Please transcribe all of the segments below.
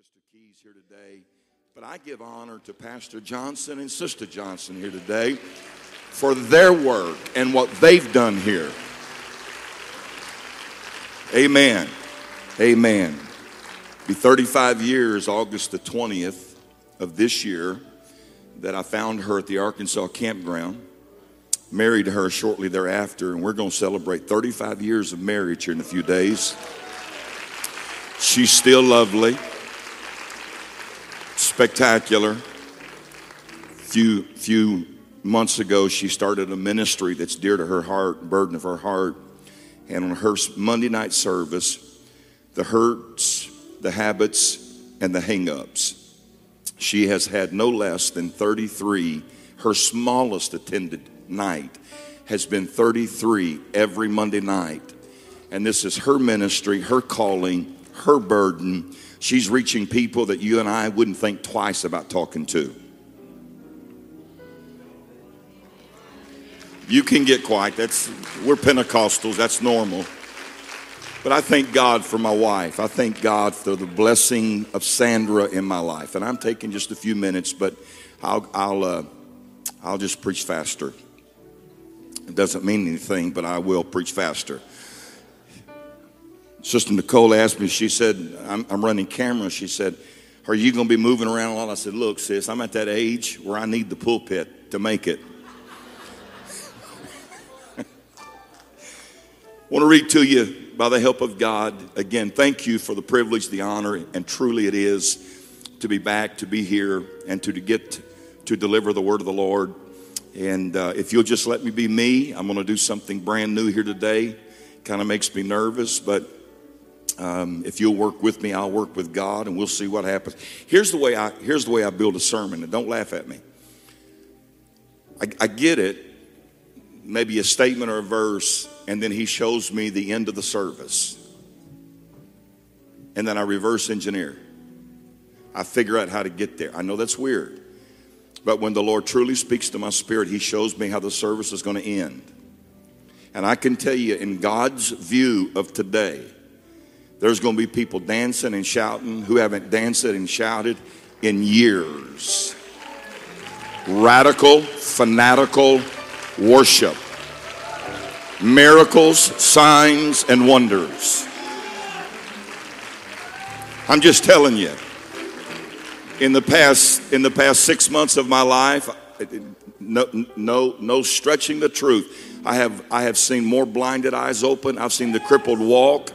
Sister Keys here today, but I give honor to Pastor Johnson and Sister Johnson here today for their work and what they've done here. Amen. Amen. Be 35 years, August the 20th of this year, that I found her at the Arkansas campground. Married her shortly thereafter, and we're going to celebrate 35 years of marriage here in a few days. She's still lovely spectacular. Few few months ago, she started a ministry that's dear to her heart, burden of her heart. And on her Monday night service, the hurts, the habits, and the hang-ups. She has had no less than 33. Her smallest attended night has been 33 every Monday night. And this is her ministry, her calling, her burden She's reaching people that you and I wouldn't think twice about talking to. You can get quiet. That's we're Pentecostals. That's normal. But I thank God for my wife. I thank God for the blessing of Sandra in my life. And I'm taking just a few minutes, but I'll I'll uh, I'll just preach faster. It doesn't mean anything, but I will preach faster. Sister Nicole asked me, she said, I'm, I'm running camera. She said, Are you going to be moving around a lot? I said, Look, sis, I'm at that age where I need the pulpit to make it. I want to read to you by the help of God. Again, thank you for the privilege, the honor, and truly it is to be back, to be here, and to, to get to deliver the word of the Lord. And uh, if you'll just let me be me, I'm going to do something brand new here today. Kind of makes me nervous, but um, if you'll work with me, I'll work with God, and we'll see what happens. Here's the way I here's the way I build a sermon, and don't laugh at me. I, I get it, maybe a statement or a verse, and then He shows me the end of the service, and then I reverse engineer. I figure out how to get there. I know that's weird, but when the Lord truly speaks to my spirit, He shows me how the service is going to end. And I can tell you, in God's view of today there's going to be people dancing and shouting who haven't danced and shouted in years. Radical, fanatical worship. Miracles, signs, and wonders. I'm just telling you. In the past, in the past six months of my life, no, no, no stretching the truth. I have, I have seen more blinded eyes open. I've seen the crippled walk.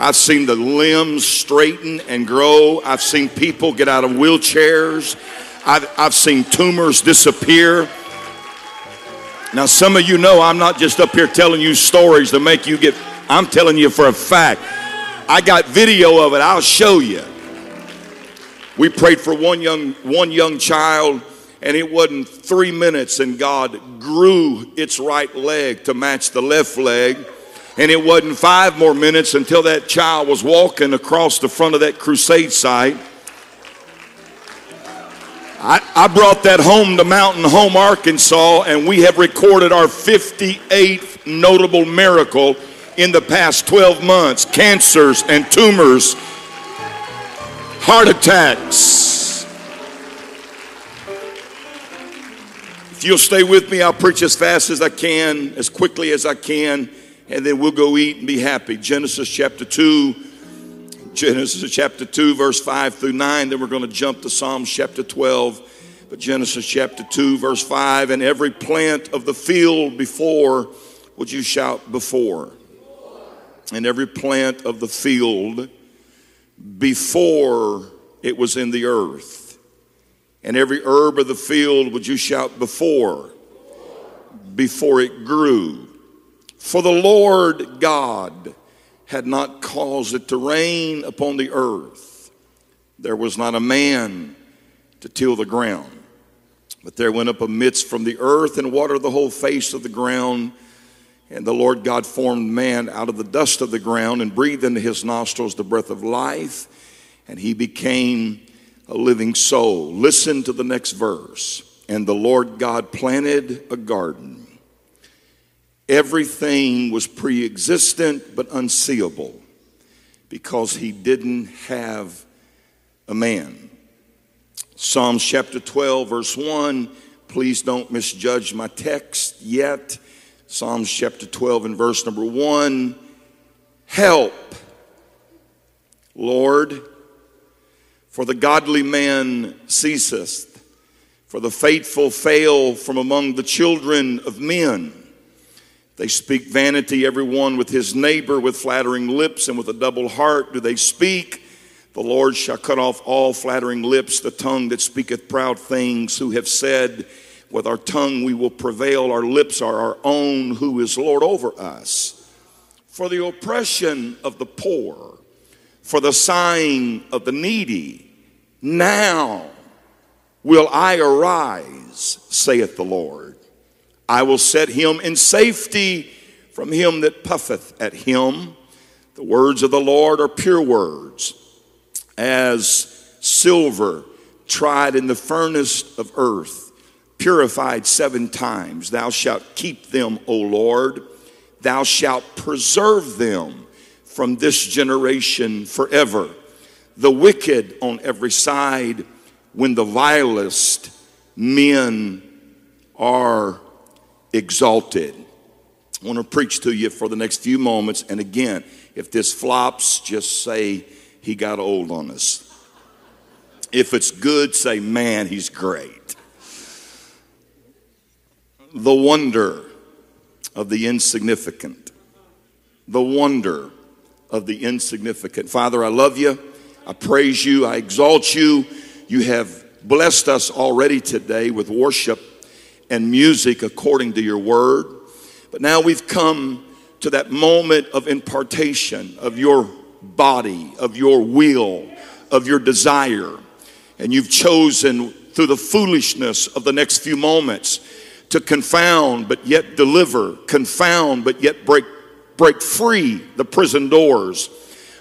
I've seen the limbs straighten and grow. I've seen people get out of wheelchairs. I've, I've seen tumors disappear. Now, some of you know I'm not just up here telling you stories to make you get, I'm telling you for a fact. I got video of it, I'll show you. We prayed for one young, one young child, and it wasn't three minutes, and God grew its right leg to match the left leg and it wasn't five more minutes until that child was walking across the front of that crusade site. I, I brought that home to Mountain Home, Arkansas, and we have recorded our 58th notable miracle in the past 12 months cancers and tumors, heart attacks. If you'll stay with me, I'll preach as fast as I can, as quickly as I can and then we'll go eat and be happy. Genesis chapter 2, Genesis chapter 2, verse 5 through 9. Then we're going to jump to Psalms chapter 12. But Genesis chapter 2, verse 5 and every plant of the field before, would you shout before? And every plant of the field before it was in the earth. And every herb of the field, would you shout before? Before it grew for the Lord God had not caused it to rain upon the earth. There was not a man to till the ground. But there went up a mist from the earth and watered the whole face of the ground. And the Lord God formed man out of the dust of the ground and breathed into his nostrils the breath of life, and he became a living soul. Listen to the next verse. And the Lord God planted a garden Everything was pre existent but unseeable because he didn't have a man. Psalms chapter 12, verse 1. Please don't misjudge my text yet. Psalms chapter 12 and verse number 1. Help, Lord, for the godly man ceaseth, for the faithful fail from among the children of men. They speak vanity, everyone with his neighbor, with flattering lips and with a double heart do they speak. The Lord shall cut off all flattering lips, the tongue that speaketh proud things, who have said, With our tongue we will prevail, our lips are our own, who is Lord over us. For the oppression of the poor, for the sighing of the needy, now will I arise, saith the Lord. I will set him in safety from him that puffeth at him. The words of the Lord are pure words, as silver tried in the furnace of earth, purified seven times. Thou shalt keep them, O Lord. Thou shalt preserve them from this generation forever. The wicked on every side, when the vilest men are exalted. I want to preach to you for the next few moments. And again, if this flops, just say, He got old on us. If it's good, say, Man, He's great. The wonder of the insignificant. The wonder of the insignificant. Father, I love you. I praise you. I exalt you. You have blessed us already today with worship and music according to your word. But now we've come to that moment of impartation of your body, of your will, of your desire. And you've chosen through the foolishness of the next few moments to confound but yet deliver, confound but yet break, break free the prison doors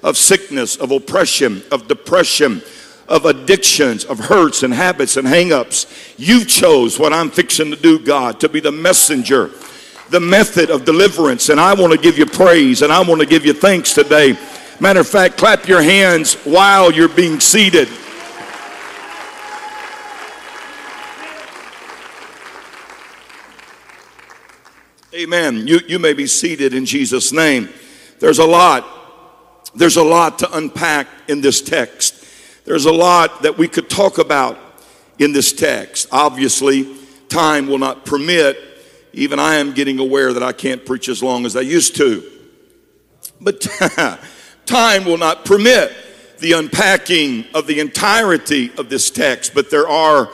of sickness, of oppression, of depression, of addictions, of hurts and habits and hangups. You chose what I'm fixing to do, God, to be the messenger, the method of deliverance. And I want to give you praise and I want to give you thanks today. Matter of fact, clap your hands while you're being seated. Amen. You, you may be seated in Jesus' name. There's a lot, there's a lot to unpack in this text. There's a lot that we could talk about in this text. Obviously, time will not permit. Even I am getting aware that I can't preach as long as I used to. But time will not permit the unpacking of the entirety of this text, but there are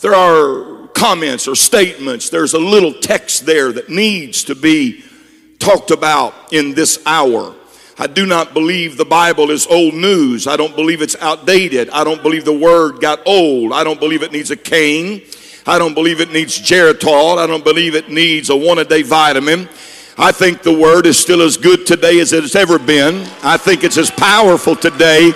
there are comments or statements. There's a little text there that needs to be talked about in this hour. I do not believe the Bible is old news. I don't believe it's outdated. I don't believe the word got old. I don't believe it needs a cane. I don't believe it needs Geritol. I don't believe it needs a one a day vitamin. I think the word is still as good today as it's ever been. I think it's as powerful today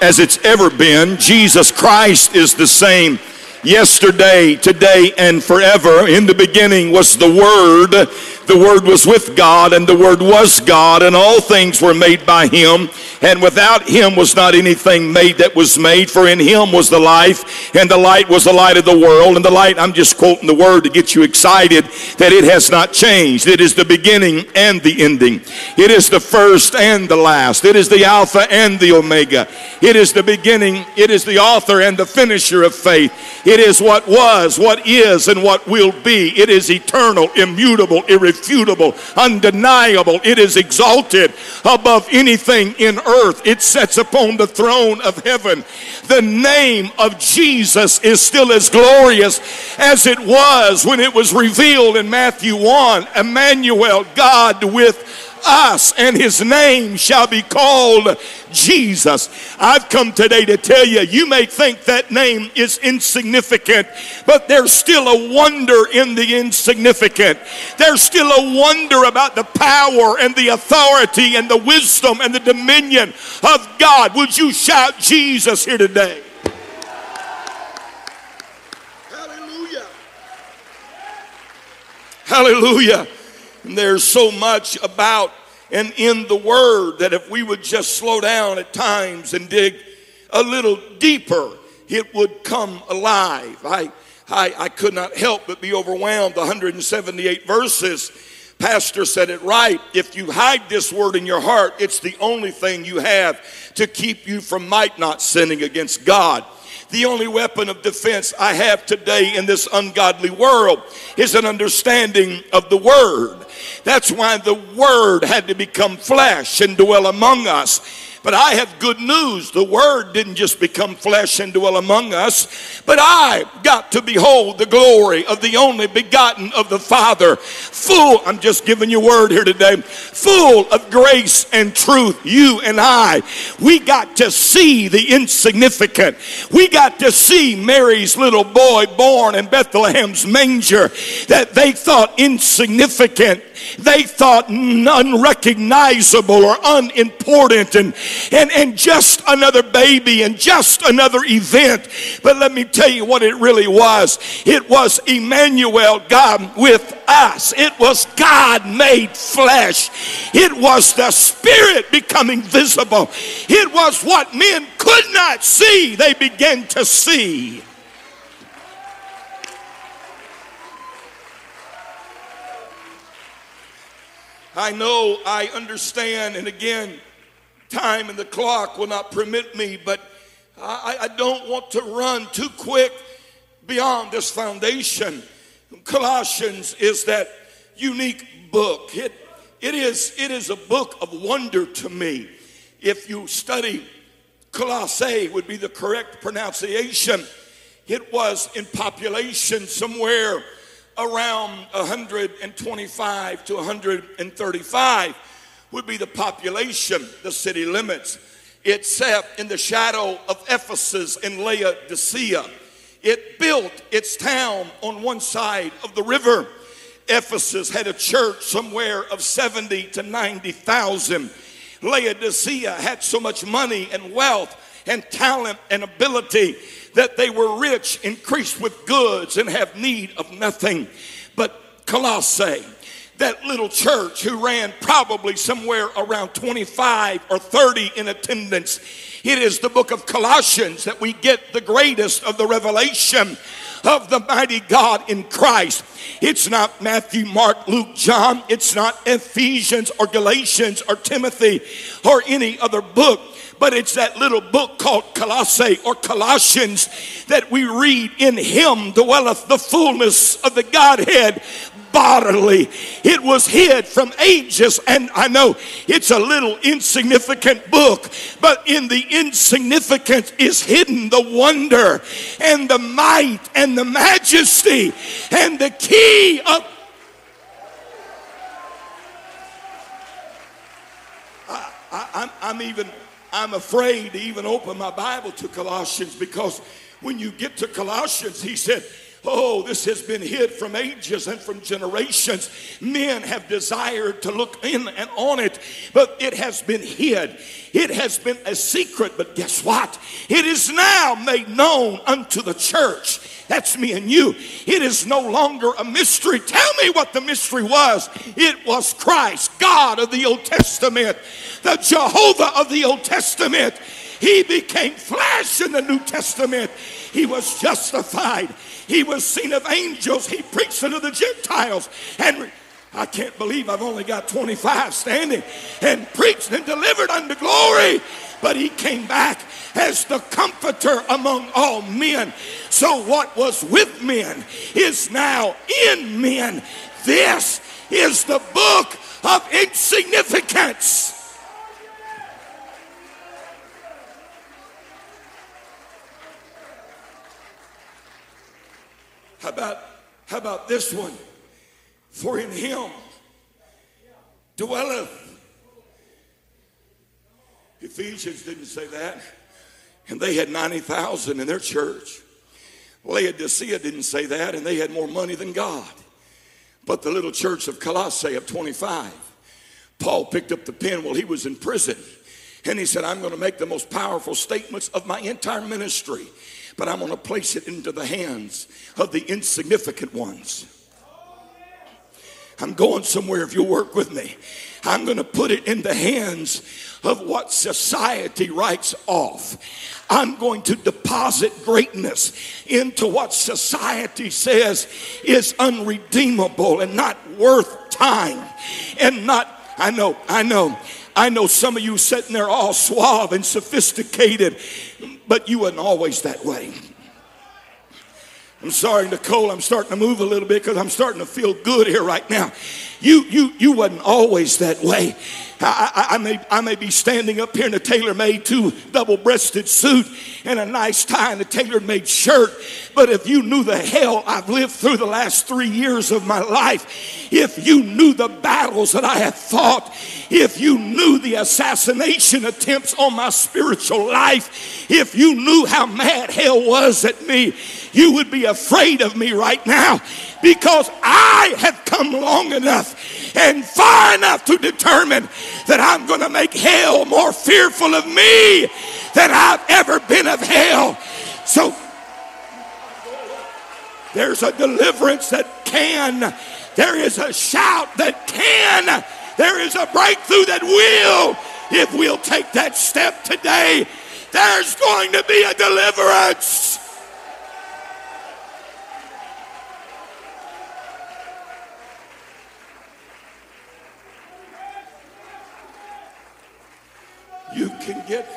as it's ever been. Jesus Christ is the same yesterday, today, and forever. In the beginning was the Word. The Word was with God, and the Word was God, and all things were made by Him. And without Him was not anything made that was made, for in Him was the life, and the light was the light of the world. And the light, I'm just quoting the Word to get you excited that it has not changed. It is the beginning and the ending, it is the first and the last, it is the Alpha and the Omega. It is the beginning, it is the author and the finisher of faith. It is what was, what is, and what will be. It is eternal, immutable, irrefutable, undeniable. It is exalted above anything in earth. It sits upon the throne of heaven. The name of Jesus is still as glorious as it was when it was revealed in Matthew 1. Emmanuel, God with us, and his name shall be called Jesus. I've come today to tell you, you may think that name is insignificant, but there's still a wonder in the insignificant. There's still a wonder about the power and the authority and the wisdom and the dominion of God. Would you shout Jesus here today? Hallelujah. Hallelujah. And there's so much about and in the Word that if we would just slow down at times and dig a little deeper, it would come alive. I, I, I could not help but be overwhelmed. 178 verses. Pastor said it right. If you hide this word in your heart, it's the only thing you have to keep you from might not sinning against God. The only weapon of defense I have today in this ungodly world is an understanding of the Word. That's why the Word had to become flesh and dwell among us but I have good news. The Word didn't just become flesh and dwell among us, but I got to behold the glory of the only begotten of the Father. Full, I'm just giving you word here today, full of grace and truth. You and I, we got to see the insignificant. We got to see Mary's little boy born in Bethlehem's manger that they thought insignificant they thought unrecognizable or unimportant and, and, and just another baby and just another event. But let me tell you what it really was. It was Emmanuel, God with us. It was God made flesh. It was the Spirit becoming visible. It was what men could not see, they began to see. I know, I understand, and again, time and the clock will not permit me, but I, I don't want to run too quick beyond this foundation. Colossians is that unique book. It, it, is, it is a book of wonder to me. If you study Colossae would be the correct pronunciation. It was in population somewhere around 125 to 135 would be the population, the city limits. It sat in the shadow of Ephesus and Laodicea. It built its town on one side of the river. Ephesus had a church somewhere of 70 to 90,000. Laodicea had so much money and wealth and talent and ability that they were rich, increased with goods, and have need of nothing. But Colossae, that little church who ran probably somewhere around 25 or 30 in attendance. It is the book of Colossians that we get the greatest of the revelation of the mighty God in Christ. It's not Matthew, Mark, Luke, John. It's not Ephesians or Galatians or Timothy or any other book but it's that little book called Colossae or Colossians that we read. In him dwelleth the fullness of the Godhead bodily. It was hid from ages, and I know it's a little insignificant book, but in the insignificance is hidden the wonder and the might and the majesty and the key of. I, am even I'm afraid to even open my Bible to Colossians because when you get to Colossians, he said, Oh, this has been hid from ages and from generations. Men have desired to look in and on it, but it has been hid. It has been a secret, but guess what? It is now made known unto the church. That's me and you. It is no longer a mystery. Tell me what the mystery was. It was Christ, God of the Old Testament, the Jehovah of the Old Testament. He became flesh in the New Testament. He was justified. He was seen of angels. He preached unto the Gentiles. And I can't believe I've only got 25 standing and preached and delivered unto glory. But he came back as the comforter among all men. So what was with men is now in men. This is the book of insignificance. How about, how about this one? For in him dwelleth. Ephesians didn't say that. And they had 90,000 in their church. Laodicea didn't say that, and they had more money than God. But the little church of Colossae of 25, Paul picked up the pen while he was in prison. And he said, I'm going to make the most powerful statements of my entire ministry but I'm going to place it into the hands of the insignificant ones. I'm going somewhere if you'll work with me. I'm going to put it in the hands of what society writes off. I'm going to deposit greatness into what society says is unredeemable and not worth time and not, I know, I know. I know some of you sitting there all suave and sophisticated, but you wasn't always that way. I'm sorry, Nicole, I'm starting to move a little bit because I'm starting to feel good here right now. You, you, you wasn't always that way. I, I, I, may, I may be standing up here in a tailor-made two double-breasted suit and a nice tie and a tailor-made shirt. But if you knew the hell I've lived through the last three years of my life, if you knew the battles that I have fought, if you knew the assassination attempts on my spiritual life, if you knew how mad hell was at me, you would be afraid of me right now because I have come long enough and far enough to determine that I'm going to make hell more fearful of me than I've ever been of hell. So there's a deliverance that can, there is a shout that can, there is a breakthrough that will, if we'll take that step today. There's going to be a deliverance. You can get,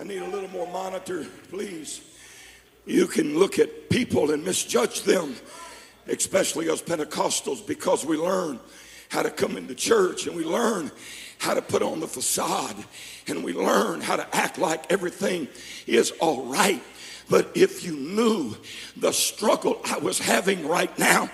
I need a little more monitor, please. You can look at people and misjudge them, especially us Pentecostals, because we learn how to come into church and we learn how to put on the facade and we learn how to act like everything is all right. But if you knew the struggle I was having right now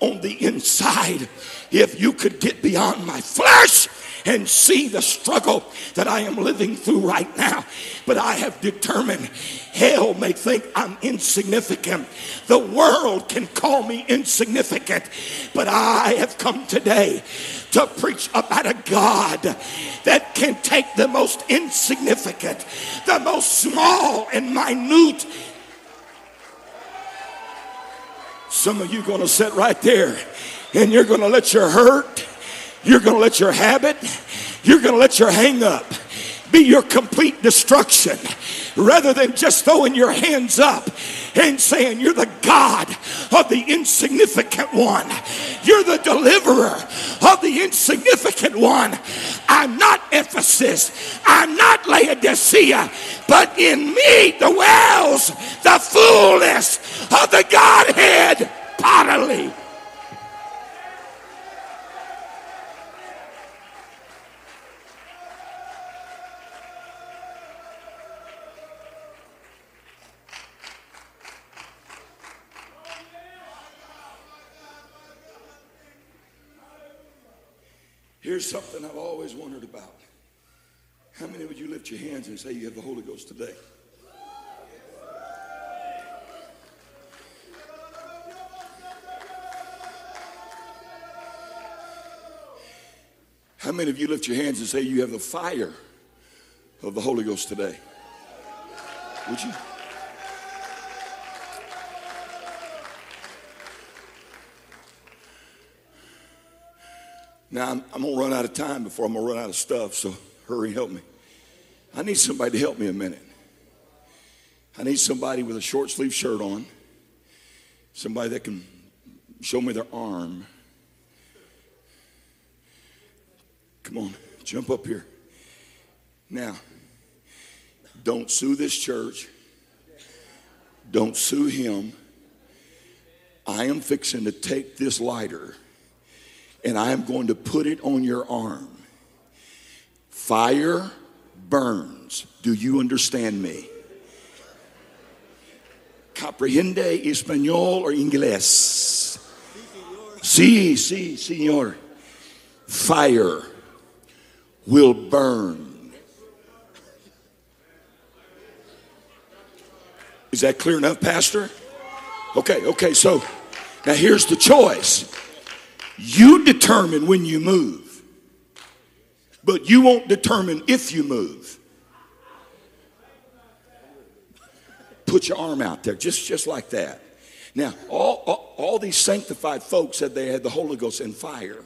on the inside, if you could get beyond my flesh and see the struggle that I am living through right now. But I have determined hell may think I'm insignificant. The world can call me insignificant. But I have come today to preach about a God that can take the most insignificant, the most small and minute. Some of you going to sit right there and you're going to let your hurt you're going to let your habit, you're going to let your hang up be your complete destruction rather than just throwing your hands up and saying, You're the God of the insignificant one. You're the deliverer of the insignificant one. I'm not Ephesus. I'm not Laodicea. But in me dwells the fullness of the Godhead bodily. Here's something I've always wondered about. How many would you lift your hands and say you have the Holy Ghost today? How many of you lift your hands and say you have the fire of the Holy Ghost today? Would you? Now, I'm, I'm going to run out of time before I'm going to run out of stuff, so hurry, help me. I need somebody to help me a minute. I need somebody with a short sleeve shirt on, somebody that can show me their arm. Come on, jump up here. Now, don't sue this church. Don't sue him. I am fixing to take this lighter and I am going to put it on your arm. Fire burns. Do you understand me? ¿Comprehende español or inglés? Sí, sí, señor. Fire will burn. Is that clear enough, Pastor? Okay, okay, so now here's the choice. You determine when you move, but you won't determine if you move. Put your arm out there, just, just like that. Now, all, all, all these sanctified folks said they had the Holy Ghost and fire.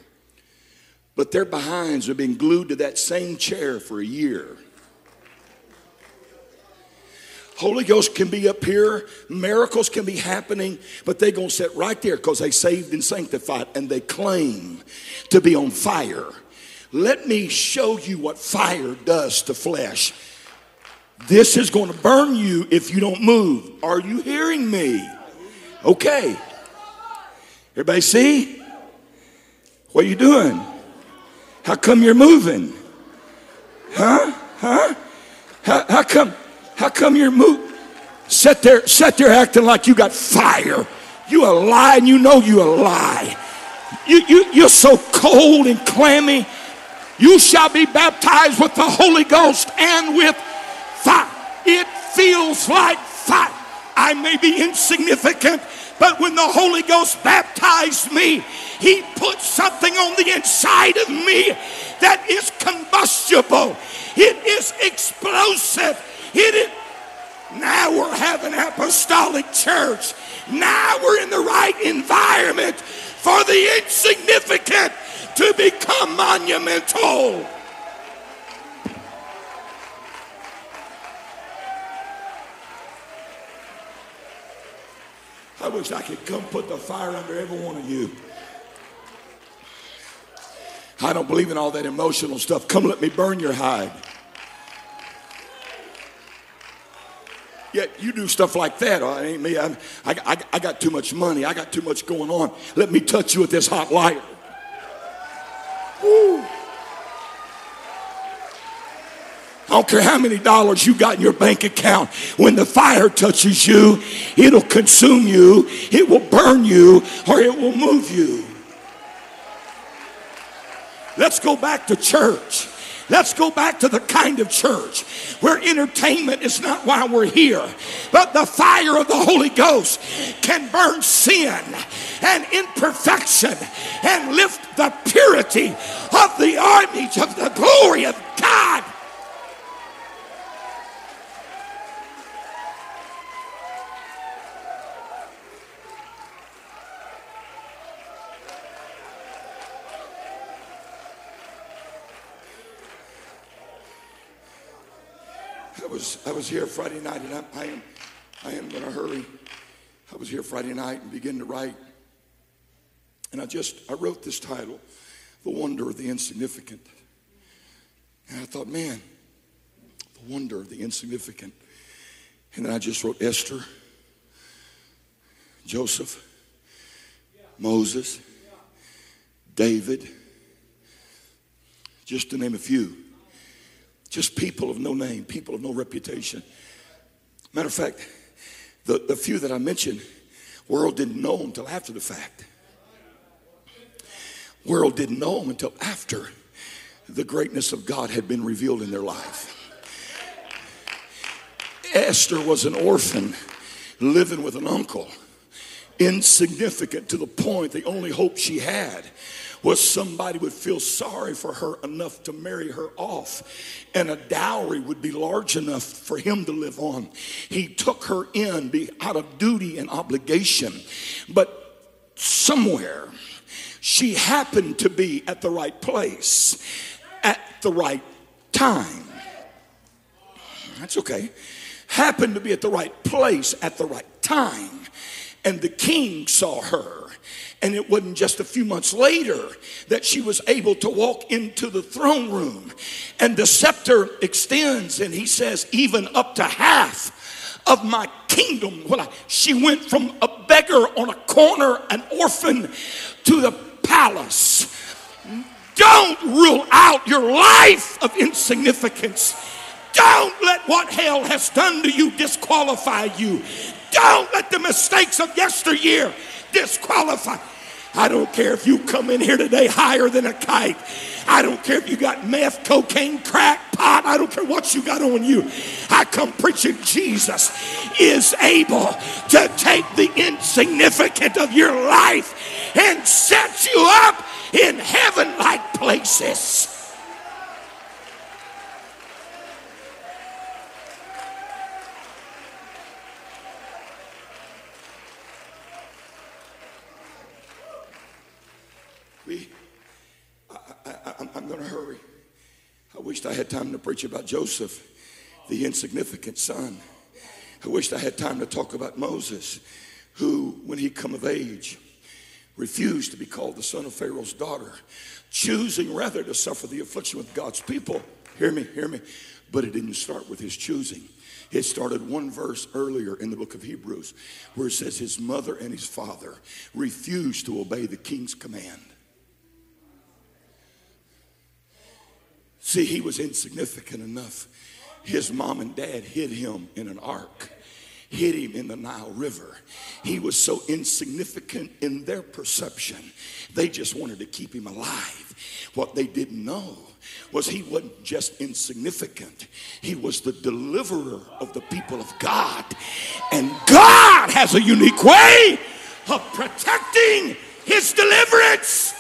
but their behinds have been glued to that same chair for a year. Holy Ghost can be up here, miracles can be happening, but they're going to sit right there because they saved and sanctified and they claim to be on fire. Let me show you what fire does to flesh. This is going to burn you if you don't move. Are you hearing me? Okay. Everybody see? What are you doing? How come you're moving? Huh? Huh? How, how come? How come you're moving? Sit there, sit there acting like you got fire. You a lie and you know you a lie. You, you, you're so cold and clammy. You shall be baptized with the Holy Ghost and with fire. It feels like fire. I may be insignificant, but when the Holy Ghost baptized me, He put something on the inside of me that is combustible. It is explosive. It is. Now we're having apostolic church. Now we're in the right environment for the insignificant to become monumental. I wish I could come put the fire under every one of you. I don't believe in all that emotional stuff. Come let me burn your hide. Yet you do stuff like that. Oh, ain't me. I, I, I got too much money. I got too much going on. Let me touch you with this hot lighter. Woo. I don't care how many dollars you got in your bank account. When the fire touches you, it'll consume you, it will burn you, or it will move you. Let's go back to church. Let's go back to the kind of church where entertainment is not why we're here, but the fire of the Holy Ghost can burn sin and imperfection and lift the purity of the image of the glory of God. I was I was here Friday night, and I, I am I am going to hurry. I was here Friday night and began to write, and I just I wrote this title, "The Wonder of the Insignificant," and I thought, man, the wonder of the insignificant, and then I just wrote Esther, Joseph, Moses, David, just to name a few. Just people of no name, people of no reputation. Matter of fact, the, the few that I mentioned, world didn't know them until after the fact. World didn't know them until after the greatness of God had been revealed in their life. Esther was an orphan living with an uncle, insignificant to the point the only hope she had was somebody would feel sorry for her enough to marry her off and a dowry would be large enough for him to live on. He took her in out of duty and obligation. But somewhere she happened to be at the right place at the right time. That's okay. Happened to be at the right place at the right time. And the king saw her and it wasn't just a few months later that she was able to walk into the throne room. And the scepter extends, and he says, even up to half of my kingdom. Well, she went from a beggar on a corner, an orphan, to the palace. Don't rule out your life of insignificance. Don't let what hell has done to you disqualify you. Don't let the mistakes of yesteryear disqualify. I don't care if you come in here today higher than a kite. I don't care if you got meth, cocaine, crack, pot. I don't care what you got on you. I come preaching Jesus is able to take the insignificant of your life and set you up in heaven like places. We, I, I, wished I had time to preach about Joseph, the insignificant son. I wished I had time to talk about Moses, who, when he come of age, refused to be called the son of Pharaoh's daughter, choosing rather to suffer the affliction with God's people. Hear me, hear me. But it didn't start with his choosing. It started one verse earlier in the book of Hebrews where it says his mother and his father refused to obey the king's command. See, he was insignificant enough. His mom and dad hid him in an ark hid him in the Nile River. He was so insignificant in their perception, they just wanted to keep him alive. What they didn't know was he wasn't just insignificant, he was the deliverer of the people of God. And God has a unique way of protecting his deliverance.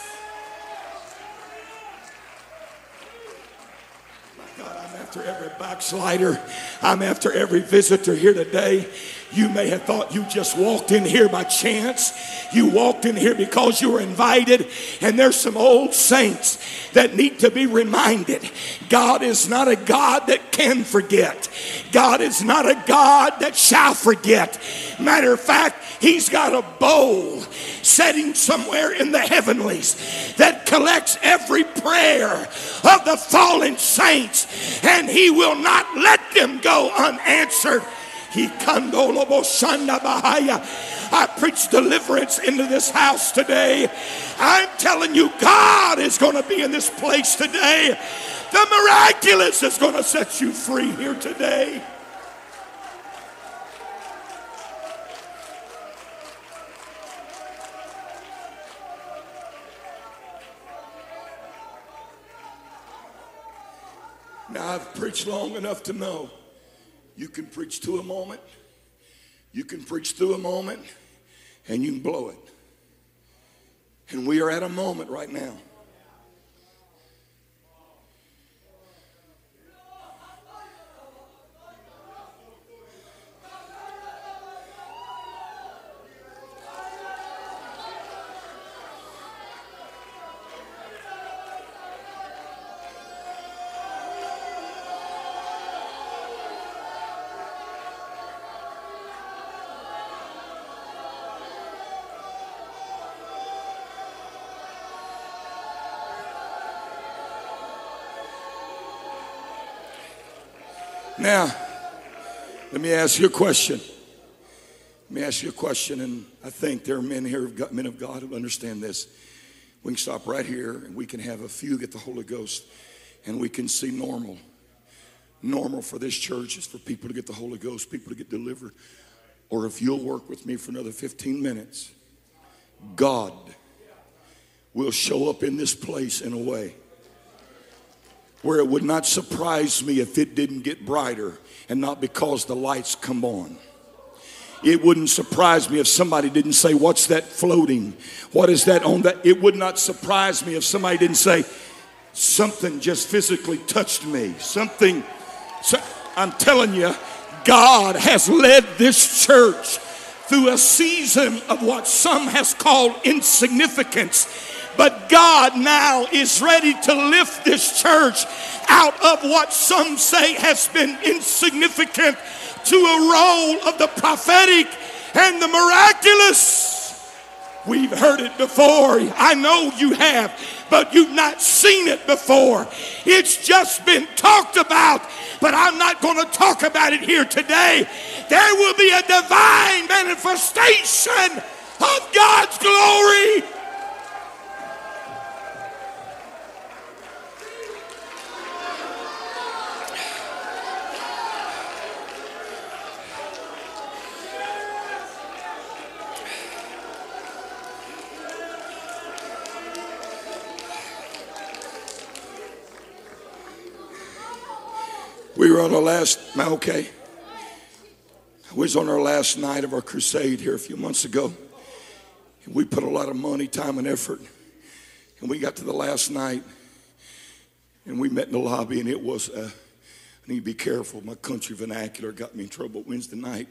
After every backslider. I'm after every visitor here today. You may have thought you just walked in here by chance. You walked in here because you were invited, and there's some old saints that need to be reminded God is not a God that can forget, God is not a God that shall forget. Matter of fact, He's got a bowl setting somewhere in the heavenlies that collects every prayer of the fallen saints, and He will not let them go unanswered. He I preach deliverance into this house today. I'm telling you, God is going to be in this place today. The miraculous is going to set you free here today. Now, I've preached long enough to know you can preach to a moment, you can preach through a moment, and you can blow it. And we are at a moment right now Now, let me ask you a question. Let me ask you a question, and I think there are men here, men of God, who understand this. We can stop right here, and we can have a few get the Holy Ghost, and we can see normal. Normal for this church is for people to get the Holy Ghost, people to get delivered. Or if you'll work with me for another 15 minutes, God will show up in this place in a way where it would not surprise me if it didn't get brighter and not because the lights come on. It wouldn't surprise me if somebody didn't say, What's that floating? What is that on that? It would not surprise me if somebody didn't say, Something just physically touched me. Something, so, I'm telling you, God has led this church through a season of what some has called insignificance but God now is ready to lift this church out of what some say has been insignificant to a role of the prophetic and the miraculous. We've heard it before. I know you have, but you've not seen it before. It's just been talked about, but I'm not going to talk about it here today. There will be a divine manifestation of God's glory. We were on our last, okay? We was on our last night of our crusade here a few months ago. And we put a lot of money, time, and effort. And we got to the last night and we met in the lobby and it was, uh, I need to be careful. My country vernacular got me in trouble Wednesday night.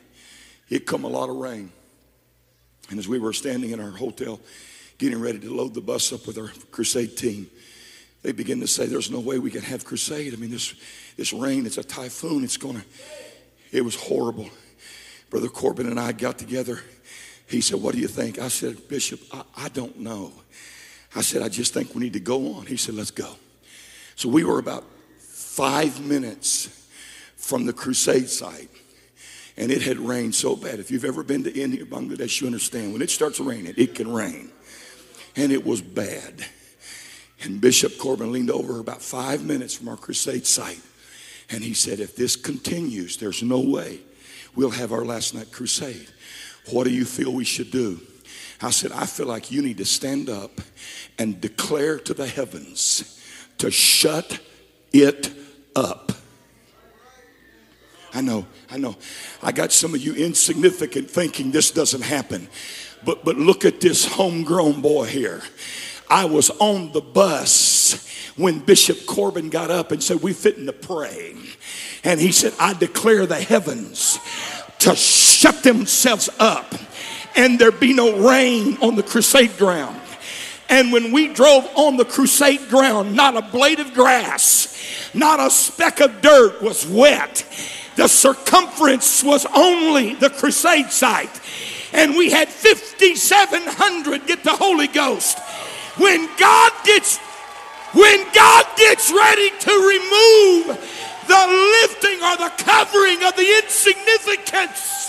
It come a lot of rain. And as we were standing in our hotel getting ready to load the bus up with our crusade team, they begin to say, There's no way we can have crusade. I mean, this, this rain, it's a typhoon, it's to. It was horrible. Brother Corbin and I got together. He said, What do you think? I said, Bishop, I, I don't know. I said, I just think we need to go on. He said, Let's go. So we were about five minutes from the crusade site. And it had rained so bad. If you've ever been to India, Bangladesh, you understand. When it starts raining, it can rain. And it was bad. And Bishop Corbin leaned over about five minutes from our crusade site. And he said, If this continues, there's no way we'll have our last night crusade. What do you feel we should do? I said, I feel like you need to stand up and declare to the heavens to shut it up. I know, I know. I got some of you insignificant thinking this doesn't happen. But but look at this homegrown boy here. I was on the bus when Bishop Corbin got up and said, We're fitting to pray. And he said, I declare the heavens to shut themselves up and there be no rain on the crusade ground. And when we drove on the crusade ground, not a blade of grass, not a speck of dirt was wet. The circumference was only the crusade site. And we had 5,700 get the Holy Ghost. When God gets when God gets ready to remove the lifting or the covering of the insignificance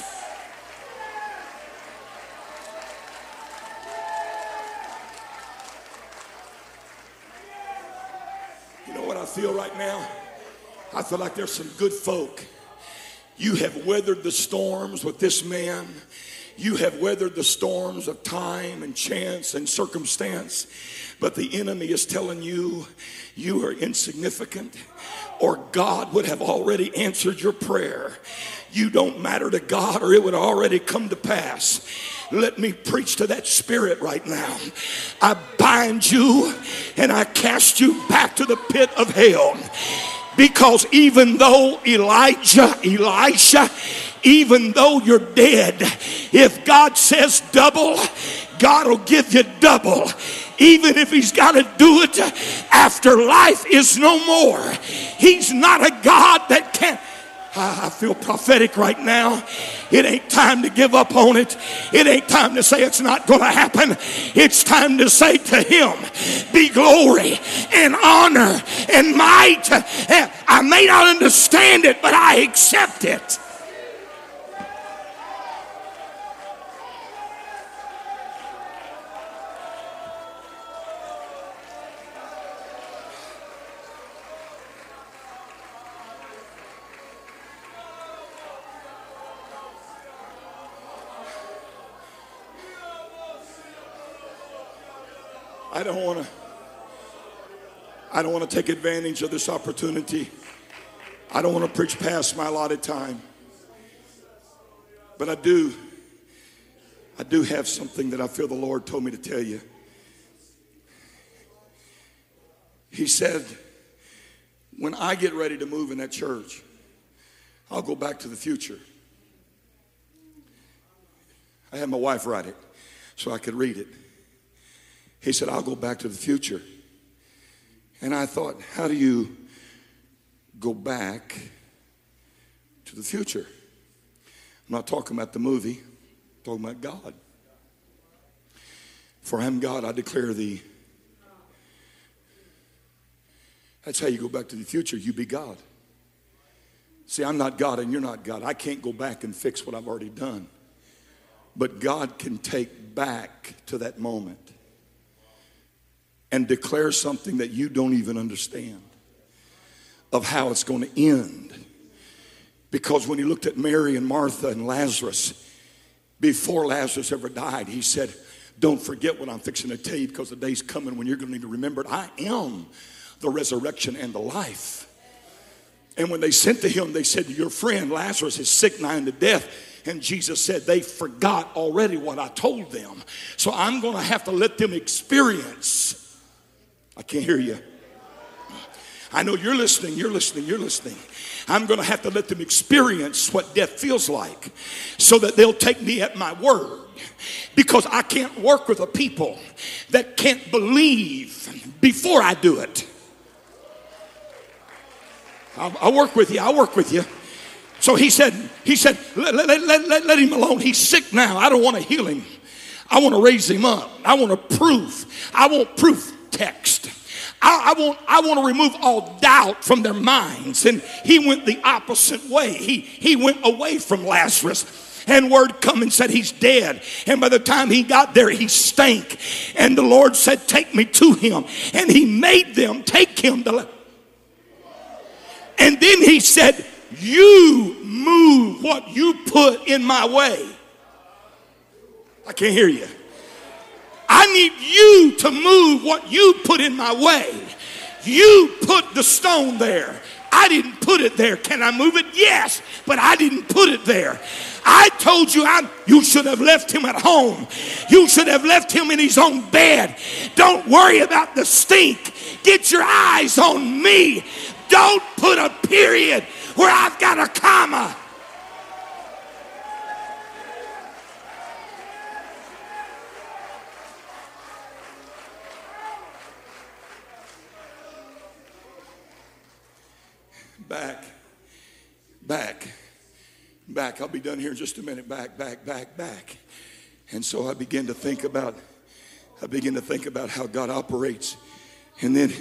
You know what I feel right now? I feel like there's some good folk. You have weathered the storms with this man. You have weathered the storms of time and chance and circumstance, but the enemy is telling you you are insignificant or God would have already answered your prayer. You don't matter to God or it would already come to pass. Let me preach to that spirit right now. I bind you and I cast you back to the pit of hell. Because even though Elijah, Elisha, even though you're dead, if God says double, God will give you double. Even if He's got to do it after life is no more. He's not a God that can't. I feel prophetic right now. It ain't time to give up on it. It ain't time to say it's not going to happen. It's time to say to Him, be glory and honor and might. I may not understand it, but I accept it. I don't want to I don't want to take advantage of this opportunity. I don't want to preach past my allotted time. But I do I do have something that I feel the Lord told me to tell you. He said, when I get ready to move in that church, I'll go back to the future. I had my wife write it so I could read it. He said, I'll go back to the future. And I thought, how do you go back to the future? I'm not talking about the movie, I'm talking about God. For I am God, I declare thee. That's how you go back to the future. You be God. See, I'm not God and you're not God. I can't go back and fix what I've already done. But God can take back to that moment and declare something that you don't even understand of how it's going to end. Because when he looked at Mary and Martha and Lazarus, before Lazarus ever died, he said, Don't forget what I'm fixing to tell you because the day's coming when you're going to need to remember it. I am the resurrection and the life. And when they sent to him, they said, Your friend Lazarus is sick nigh unto death. And Jesus said, They forgot already what I told them. So I'm going to have to let them experience. I can't hear you. I know you're listening, you're listening, you're listening. I'm going to have to let them experience what death feels like so that they'll take me at my word. Because I can't work with a people that can't believe before I do it. I'll, I'll work with you. I'll work with you. So he said, he said, let, let, let, let, let him alone. He's sick now. I don't want to heal him. I want to raise him up. I want to prove. I want proof text. I, I, want, I want to remove all doubt from their minds. And he went the opposite way. He, he went away from Lazarus. And word come and said he's dead. And by the time he got there, he stank. And the Lord said, Take me to him. And he made them take him to. And then he said, You move what you put in my way. I can't hear you. I need you to move what you put in my way. You put the stone there. I didn't put it there. Can I move it? Yes, but I didn't put it there. I told you I, you should have left him at home. You should have left him in his own bed. Don't worry about the stink. Get your eyes on me. Don't put a period where I've got a comma. Back, back, back. I'll be done here in just a minute. Back, back, back, back. And so I begin to think about, I begin to think about how God operates. And then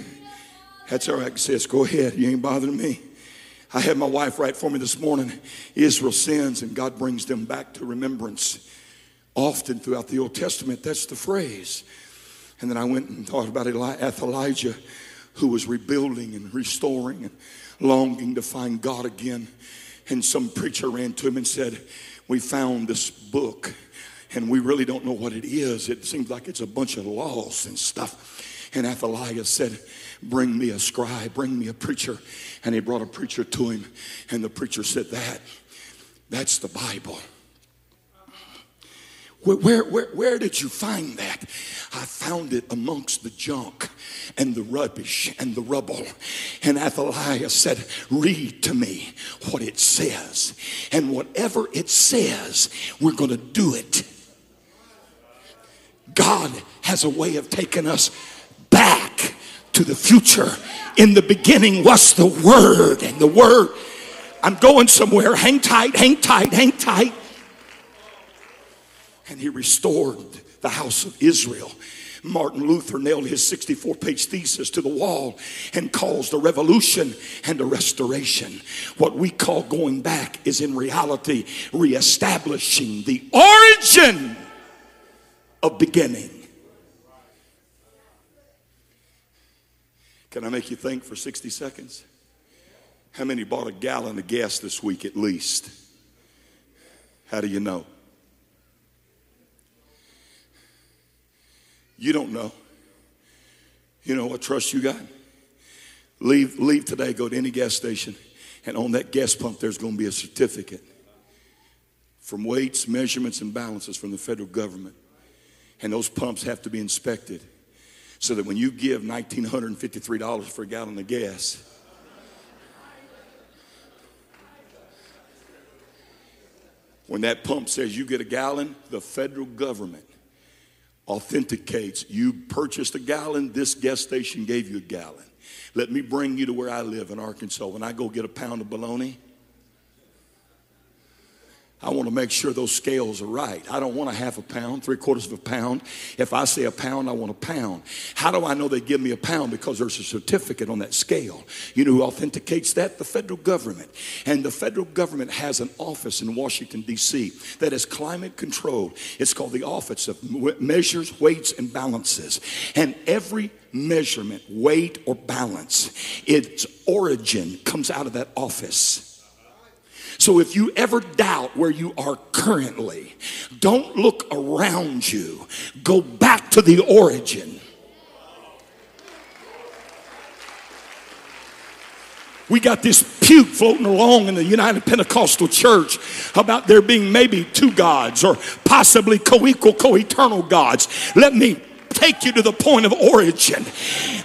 that's all right, says, go ahead. You ain't bothering me. I had my wife write for me this morning. Israel sins and God brings them back to remembrance. Often throughout the Old Testament, that's the phrase. And then I went and thought about Elijah, who was rebuilding and restoring and longing to find God again. And some preacher ran to him and said, We found this book and we really don't know what it is. It seems like it's a bunch of laws and stuff. And Athaliah said, Bring me a scribe, bring me a preacher. And he brought a preacher to him. And the preacher said, That, that's the Bible. Where, where, where, where, did you find that? I found it amongst the junk and the rubbish and the rubble. And Athaliah said, Read to me what it says. And whatever it says, we're going to do it. God has a way of taking us back to the future. In the beginning was the Word, and the Word. I'm going somewhere. Hang tight, hang tight, hang tight and he restored the house of Israel. Martin Luther nailed his 64 page thesis to the wall and caused a revolution and a restoration. What we call going back is in reality reestablishing the origin of beginning. Can I make you think for 60 seconds? How many bought a gallon of gas this week at least? How do you know? You don't know. You know what trust you got? Leave, leave today, go to any gas station, and on that gas pump, there's going to be a certificate from weights, measurements, and balances from the federal government. And those pumps have to be inspected so that when you give $1,953 for a gallon of gas, when that pump says you get a gallon, the federal government authenticates you purchased a gallon, this gas station gave you a gallon. Let me bring you to where I live in Arkansas. When I go get a pound of bologna, I want to make sure those scales are right. I don't want a half a pound, three quarters of a pound. If I say a pound, I want a pound. How do I know they give me a pound? Because there's a certificate on that scale. You know who authenticates that? The federal government. And the federal government has an office in Washington, D.C. that is climate controlled. It's called the Office of Measures, Weights, and Balances. And every measurement, weight, or balance, its origin comes out of that office. So if you ever doubt where you are currently, don't look around you. Go back to the origin. We got this puke floating along in the United Pentecostal Church about there being maybe two gods or possibly co equal, co eternal gods. Let me take you to the point of origin.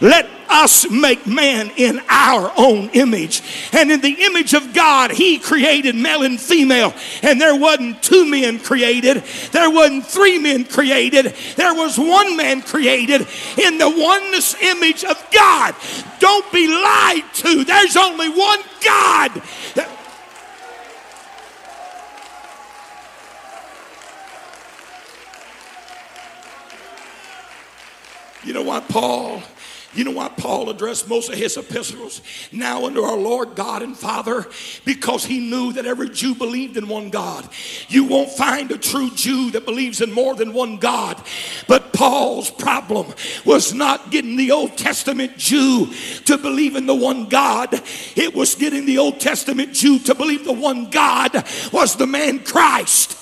Let us make man in our own image. And in the image of God, he created male and female. And there wasn't two men created, there wasn't three men created, there was one man created in the oneness image of God. Don't be lied to. There's only one God. You know what, Paul? You know why Paul addressed most of his epistles now unto our Lord God and Father? Because he knew that every Jew believed in one God. You won't find a true Jew that believes in more than one God. But Paul's problem was not getting the Old Testament Jew to believe in the one God, it was getting the Old Testament Jew to believe the one God was the man Christ.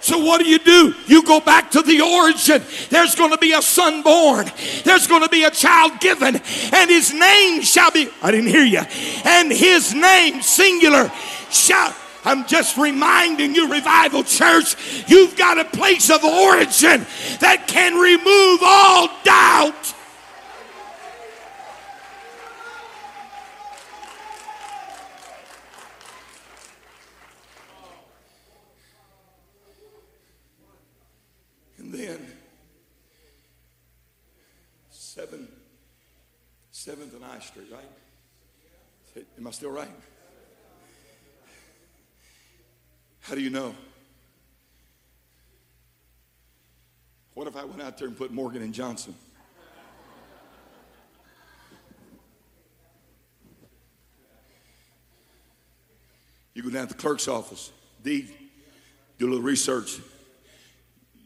So what do you do? You go back to the origin. There's going to be a son born. There's going to be a child given. And his name shall be, I didn't hear you. And his name, singular, shall, I'm just reminding you, Revival Church, you've got a place of origin that can remove all doubt. 7th and I Street, right? Am I still right? How do you know? What if I went out there and put Morgan and Johnson? You go down to the clerk's office, deed, do a little research.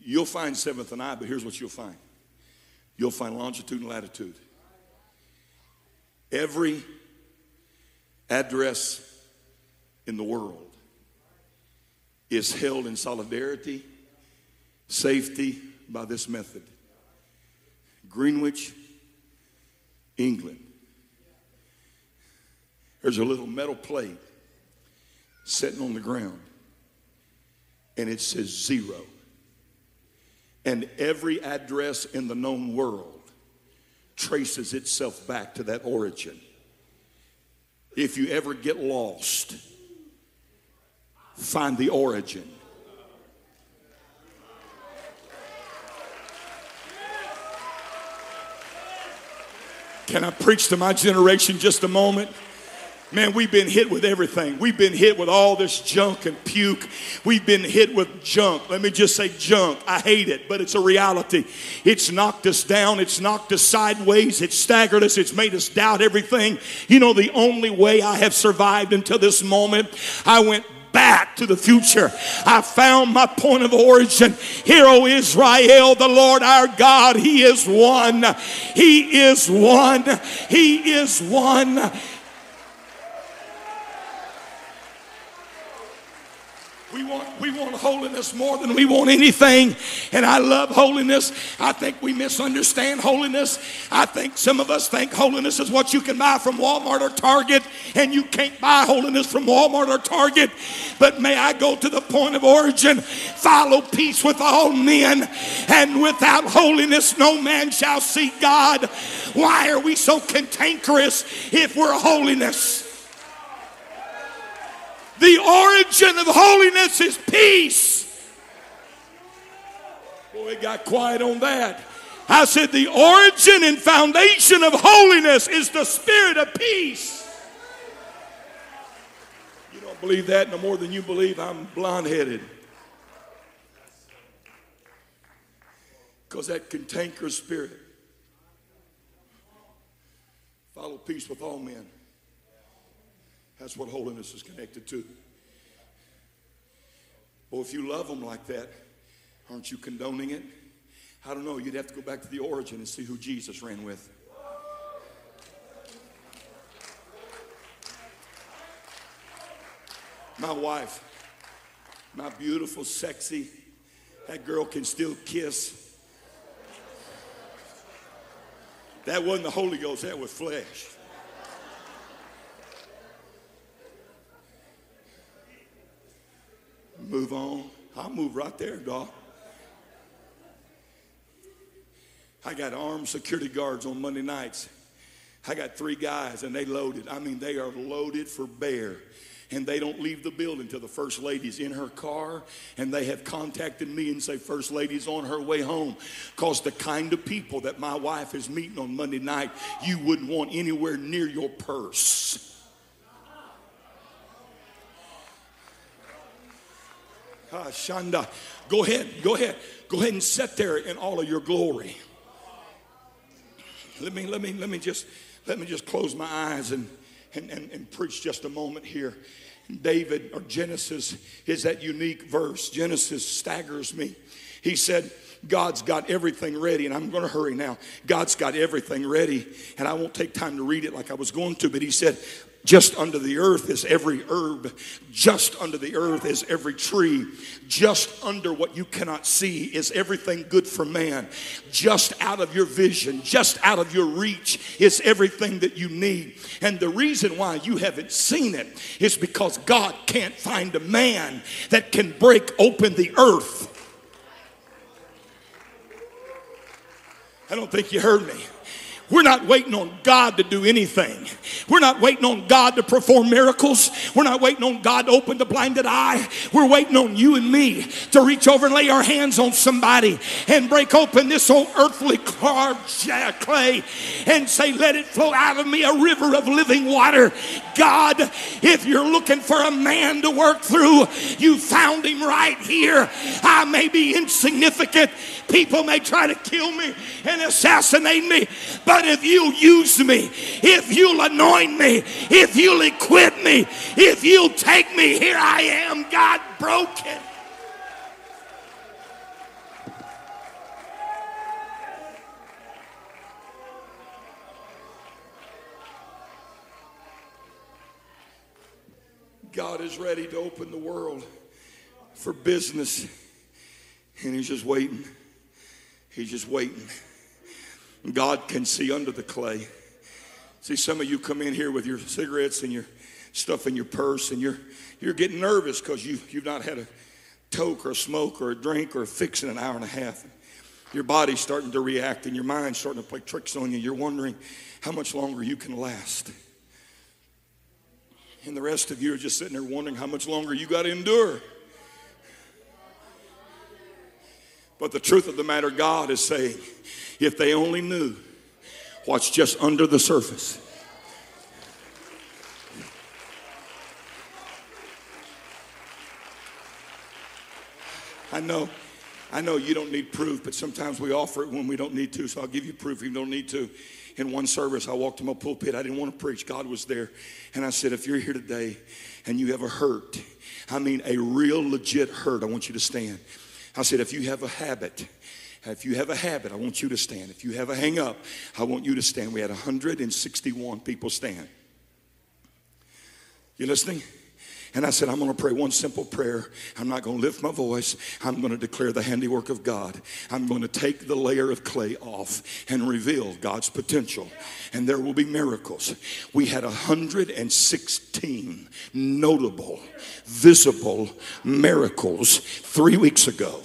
You'll find seventh and I, but here's what you'll find you'll find longitude and latitude. Every address in the world is held in solidarity, safety by this method. Greenwich, England. There's a little metal plate sitting on the ground, and it says zero. And every address in the known world traces itself back to that origin. If you ever get lost, find the origin. Can I preach to my generation just a moment? Man, we've been hit with everything. We've been hit with all this junk and puke. We've been hit with junk. Let me just say junk. I hate it, but it's a reality. It's knocked us down. It's knocked us sideways. It's staggered us. It's made us doubt everything. You know, the only way I have survived until this moment, I went back to the future. I found my point of origin. Hear, O Israel, the Lord our God, He is one. He is one. He is one. We want, we want holiness more than we want anything. And I love holiness. I think we misunderstand holiness. I think some of us think holiness is what you can buy from Walmart or Target, and you can't buy holiness from Walmart or Target. But may I go to the point of origin follow peace with all men, and without holiness, no man shall see God. Why are we so cantankerous if we're holiness? The origin of holiness is peace. Boy, it got quiet on that. I said, the origin and foundation of holiness is the spirit of peace. You don't believe that no more than you believe I'm blonde headed. Because that cantankerous spirit. Follow peace with all men. That's what holiness is connected to. Well, if you love them like that, aren't you condoning it? I don't know. You'd have to go back to the origin and see who Jesus ran with. My wife, my beautiful, sexy, that girl can still kiss. That wasn't the Holy Ghost, that was flesh. Move on. I'll move right there, dog. I got armed security guards on Monday nights. I got three guys and they loaded. I mean, they are loaded for bear. And they don't leave the building till the first lady's in her car. And they have contacted me and say, First lady's on her way home. Because the kind of people that my wife is meeting on Monday night, you wouldn't want anywhere near your purse. Shanda, go ahead, go ahead, go ahead and sit there in all of your glory. Let me, let me, let me just, let me just close my eyes and, and, and, and preach just a moment here. David or Genesis is that unique verse. Genesis staggers me. He said, God's got everything ready, and I'm going to hurry now. God's got everything ready, and I won't take time to read it like I was going to, but he said, just under the earth is every herb. Just under the earth is every tree. Just under what you cannot see is everything good for man. Just out of your vision, just out of your reach is everything that you need. And the reason why you haven't seen it is because God can't find a man that can break open the earth. I don't think you heard me. We're not waiting on God to do anything. We're not waiting on God to perform miracles. We're not waiting on God to open the blinded eye. We're waiting on you and me to reach over and lay our hands on somebody and break open this old earthly carved clay and say, Let it flow out of me a river of living water. God, if you're looking for a man to work through, you found him right here. I may be insignificant. People may try to kill me and assassinate me, but but if you'll use me, if you'll anoint me, if you'll equip me, if you'll take me, here I am, God broken. God is ready to open the world for business, and He's just waiting. He's just waiting. God can see under the clay. See, some of you come in here with your cigarettes and your stuff in your purse, and you're you're getting nervous because you you've not had a toke or a smoke or a drink or a fix in an hour and a half. Your body's starting to react, and your mind's starting to play tricks on you. You're wondering how much longer you can last. And the rest of you are just sitting there wondering how much longer you got to endure. But the truth of the matter, God is saying, if they only knew what's just under the surface. I know, I know you don't need proof, but sometimes we offer it when we don't need to. So I'll give you proof if you don't need to. In one service, I walked to my pulpit. I didn't want to preach. God was there. And I said, if you're here today and you have a hurt, I mean a real legit hurt, I want you to stand. I said, if you have a habit, if you have a habit, I want you to stand. If you have a hang up, I want you to stand. We had 161 people stand. You listening? And I said, I'm going to pray one simple prayer. I'm not going to lift my voice. I'm going to declare the handiwork of God. I'm going to take the layer of clay off and reveal God's potential. And there will be miracles. We had 116 notable, visible miracles three weeks ago.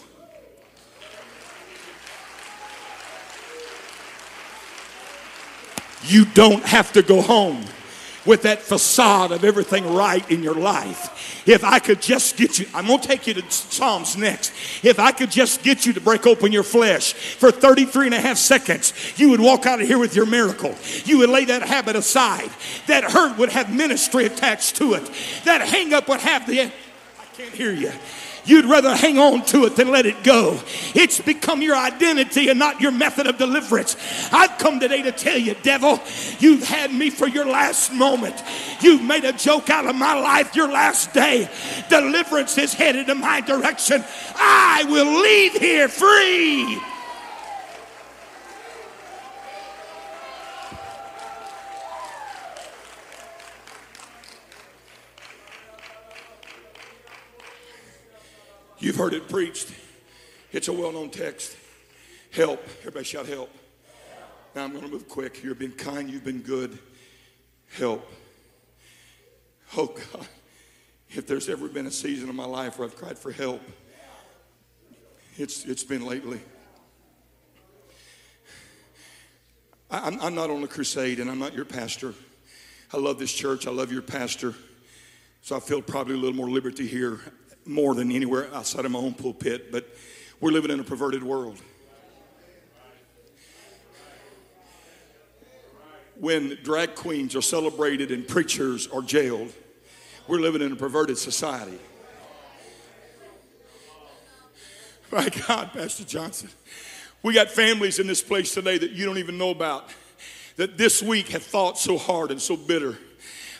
You don't have to go home with that facade of everything right in your life. If I could just get you, I'm going to take you to Psalms next. If I could just get you to break open your flesh for 33 and a half seconds, you would walk out of here with your miracle. You would lay that habit aside. That hurt would have ministry attached to it. That hang up would have the, I can't hear you. You'd rather hang on to it than let it go. It's become your identity and not your method of deliverance. I've come today to tell you, devil, you've had me for your last moment. You've made a joke out of my life your last day. Deliverance is headed in my direction. I will leave here free. You've heard it preached. It's a well known text. Help. Everybody shout help. Now I'm going to move quick. You've been kind, you've been good. Help. Oh God, if there's ever been a season in my life where I've cried for help, it's, it's been lately. I'm, I'm not on a crusade and I'm not your pastor. I love this church. I love your pastor. So I feel probably a little more liberty here more than anywhere outside of my own pulpit. But we're living in a perverted world. When drag queens are celebrated and preachers are jailed, we're living in a perverted society. My God, Pastor Johnson. We got families in this place today that you don't even know about that this week have thought so hard and so bitter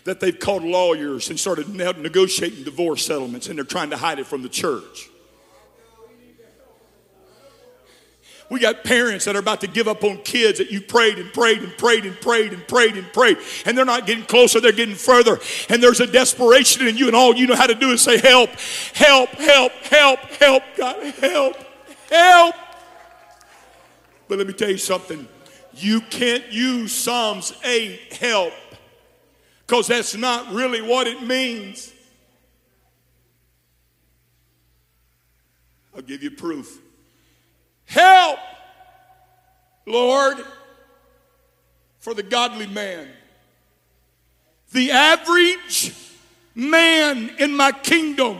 that they've called lawyers and started negotiating divorce settlements and they're trying to hide it from the church. We got parents that are about to give up on kids that you prayed and prayed and prayed and prayed and prayed and prayed, and they're not getting closer, they're getting further. And there's a desperation in you, and all you know how to do is say, Help, help, help, help, help, God, help, help. But let me tell you something you can't use Psalms 8 help because that's not really what it means. I'll give you proof. Help, Lord, for the godly man. The average man in my kingdom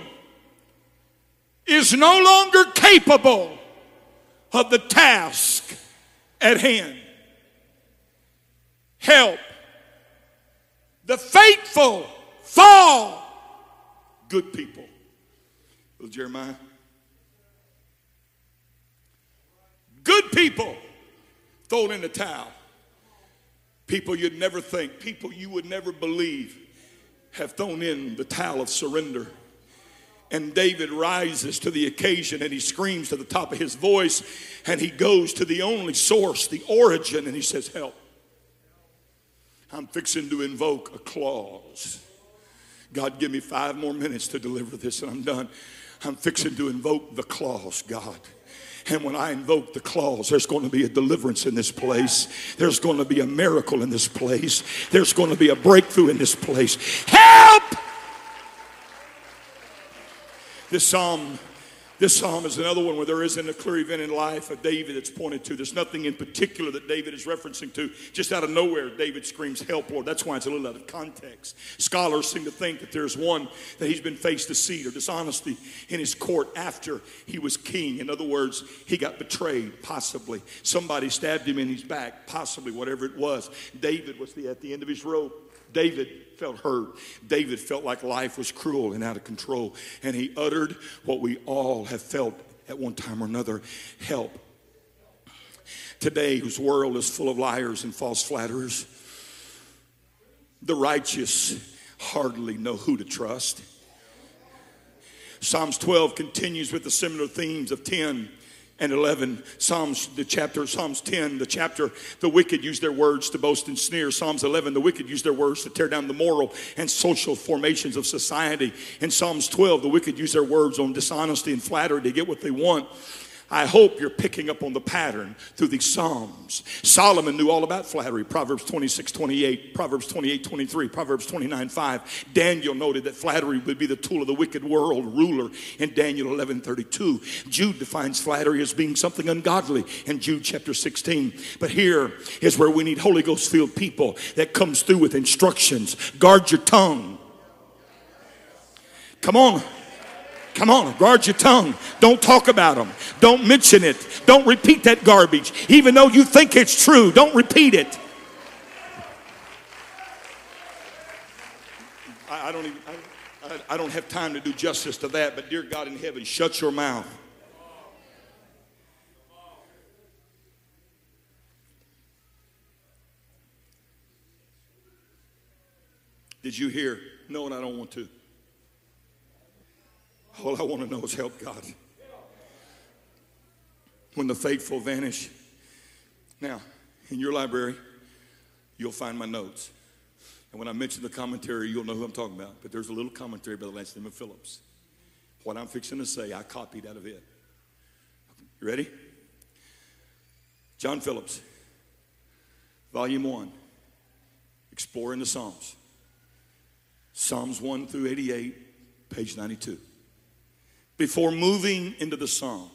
is no longer capable of the task at hand. Help. The faithful fall. Good people. Little Jeremiah. Good people thrown in the towel. People you'd never think, people you would never believe have thrown in the towel of surrender. And David rises to the occasion and he screams to the top of his voice and he goes to the only source, the origin, and he says, Help. I'm fixing to invoke a clause. God, give me five more minutes to deliver this and I'm done. I'm fixing to invoke the clause, God. And when I invoke the clause, there's going to be a deliverance in this place. There's going to be a miracle in this place. There's going to be a breakthrough in this place. Help! This psalm this psalm is another one where there isn't a clear event in life of David that's pointed to. There's nothing in particular that David is referencing to. Just out of nowhere, David screams, Help, Lord. That's why it's a little out of context. Scholars seem to think that there's one that he's been faced deceit or dishonesty in his court after he was king. In other words, he got betrayed, possibly. Somebody stabbed him in his back, possibly, whatever it was. David was the, at the end of his rope. David felt hurt. David felt like life was cruel and out of control. And he uttered what we all have felt at one time or another help. Today, whose world is full of liars and false flatterers, the righteous hardly know who to trust. Psalms 12 continues with the similar themes of 10 and 11 psalms the chapter psalms 10 the chapter the wicked use their words to boast and sneer. Psalms 11 the wicked use their words to tear down the moral and social formations of society. In psalms 12 the wicked use their words on dishonesty and flattery to get what they want I hope you're picking up on the pattern through these Psalms. Solomon knew all about flattery. Proverbs 26, 28, Proverbs 28, 23, Proverbs 29, 5. Daniel noted that flattery would be the tool of the wicked world ruler in Daniel 11, 32. Jude defines flattery as being something ungodly in Jude chapter 16. But here is where we need Holy Ghost filled people that comes through with instructions. Guard your tongue. Come on. Come on, guard your tongue. Don't talk about them. Don't mention it. Don't repeat that garbage. Even though you think it's true, don't repeat it. I, I don't even, I, I don't have time to do justice to that, but dear God in heaven, shut your mouth. Did you hear? No, and I don't want to. All I want to know is help God. When the faithful vanish. Now, in your library, you'll find my notes. And when I mention the commentary, you'll know who I'm talking about. But there's a little commentary by the last name of Phillips. What I'm fixing to say, I copied out of it. You ready? John Phillips, Volume 1, Exploring the Psalms. Psalms 1 through 88, page 92. Before moving into the psalm,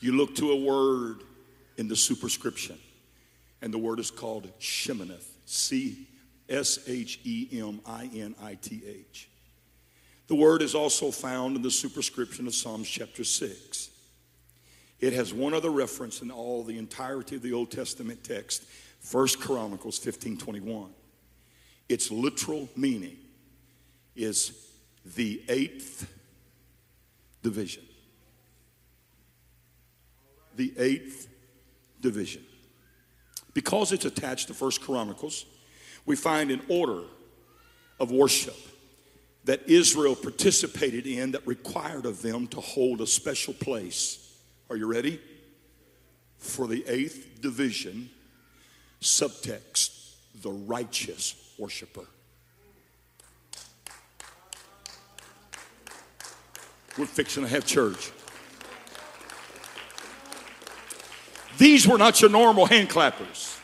you look to a word in the superscription. and the word is called Sheminith. C S H E M I N I T H. The word is also found in the superscription of Psalms chapter 6. It has one other reference in all the entirety of the Old Testament text, 1 Chronicles 15 21. Its literal meaning is the eighth division. The eighth division. Because it's attached to First Chronicles, we find an order of worship that Israel participated in that required of them to hold a special place. Are you ready? For the eighth division, subtext, the righteous worshiper. We're fixing to have church. These were not your normal hand clappers.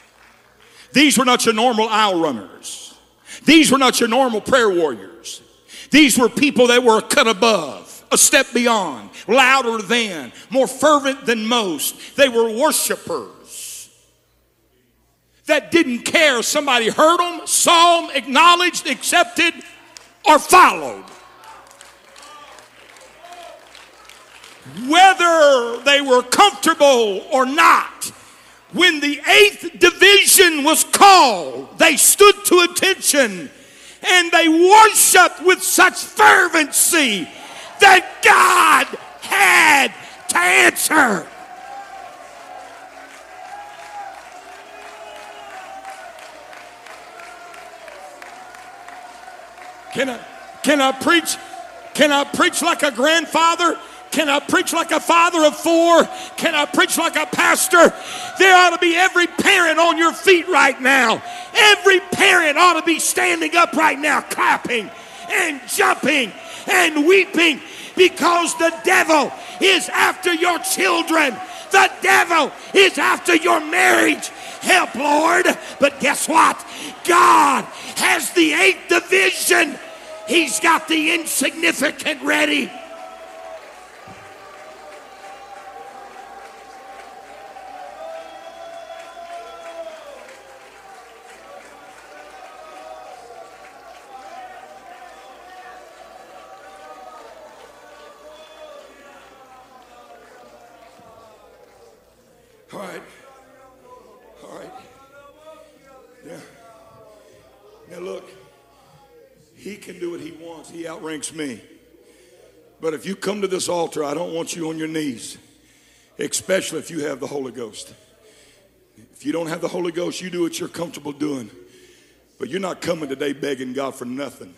These were not your normal aisle runners. These were not your normal prayer warriors. These were people that were cut above, a step beyond, louder than, more fervent than most. They were worshipers that didn't care if somebody heard them, saw them, acknowledged, accepted, or followed. Whether they were comfortable or not, when the eighth division was called, they stood to attention and they worshiped with such fervency that God had to answer. Can I, can I preach? Can I preach like a grandfather? Can I preach like a father of four? Can I preach like a pastor? There ought to be every parent on your feet right now. Every parent ought to be standing up right now, clapping and jumping and weeping because the devil is after your children. The devil is after your marriage. Help, Lord. But guess what? God has the eighth division. He's got the insignificant ready. All right. All right. Yeah. Now look, he can He outranks me. But if you come to this altar, I don't want you on your knees, especially if you have the Holy Ghost. If you don't have the Holy Ghost, you do what you're comfortable doing. But you're not coming today begging God for nothing.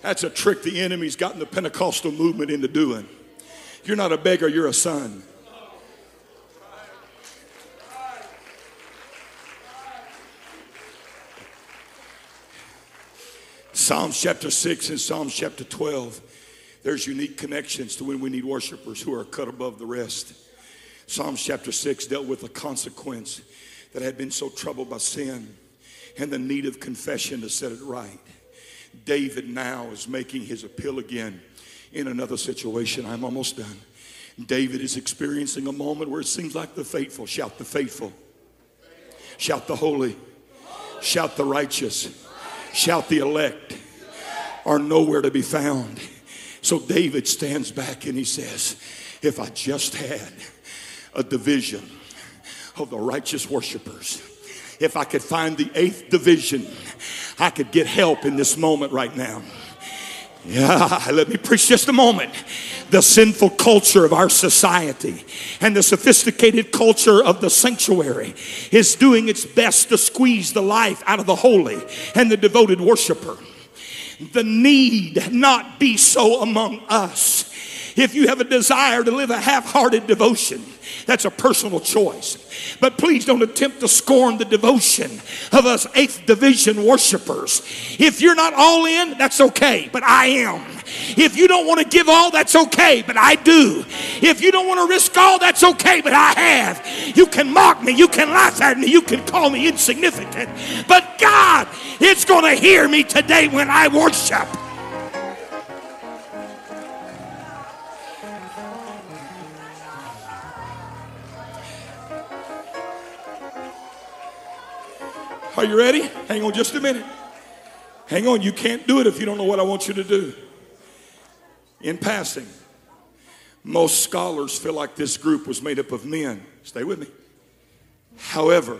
That's a trick the enemy's gotten the Pentecostal movement into doing. You're not a beggar, you're a son. Psalms chapter 6 and Psalms chapter 12, there's unique connections to when we need worshipers who are cut above the rest. Psalms chapter 6 dealt with a consequence that had been so troubled by sin and the need of confession to set it right. David now is making his appeal again in another situation. I'm almost done. David is experiencing a moment where it seems like the faithful shout the faithful, shout the holy, shout the righteous shout the elect are nowhere to be found. So David stands back and he says, If I just had a division of the righteous worshipers, if I could find the eighth division, I could get help in this moment right now. Yeah, let me preach just a moment. The sinful culture of our society and the sophisticated culture of the sanctuary is doing its best to squeeze the life out of the holy and the devoted worshiper. The need not be so among us. If you have a desire to live a half hearted devotion, that's a personal choice. But please don't attempt to scorn the devotion of us eighth division worshipers. If you're not all in, that's okay, but I am. If you don't want to give all, that's okay, but I do. If you don't want to risk all, that's okay, but I have. You can mock me, you can laugh at me, you can call me insignificant, but God is going to hear me today when I worship. Are you ready? Hang on just a minute. Hang on, you can't do it if you don't know what I want you to do. In passing, most scholars feel like this group was made up of men. Stay with me. However,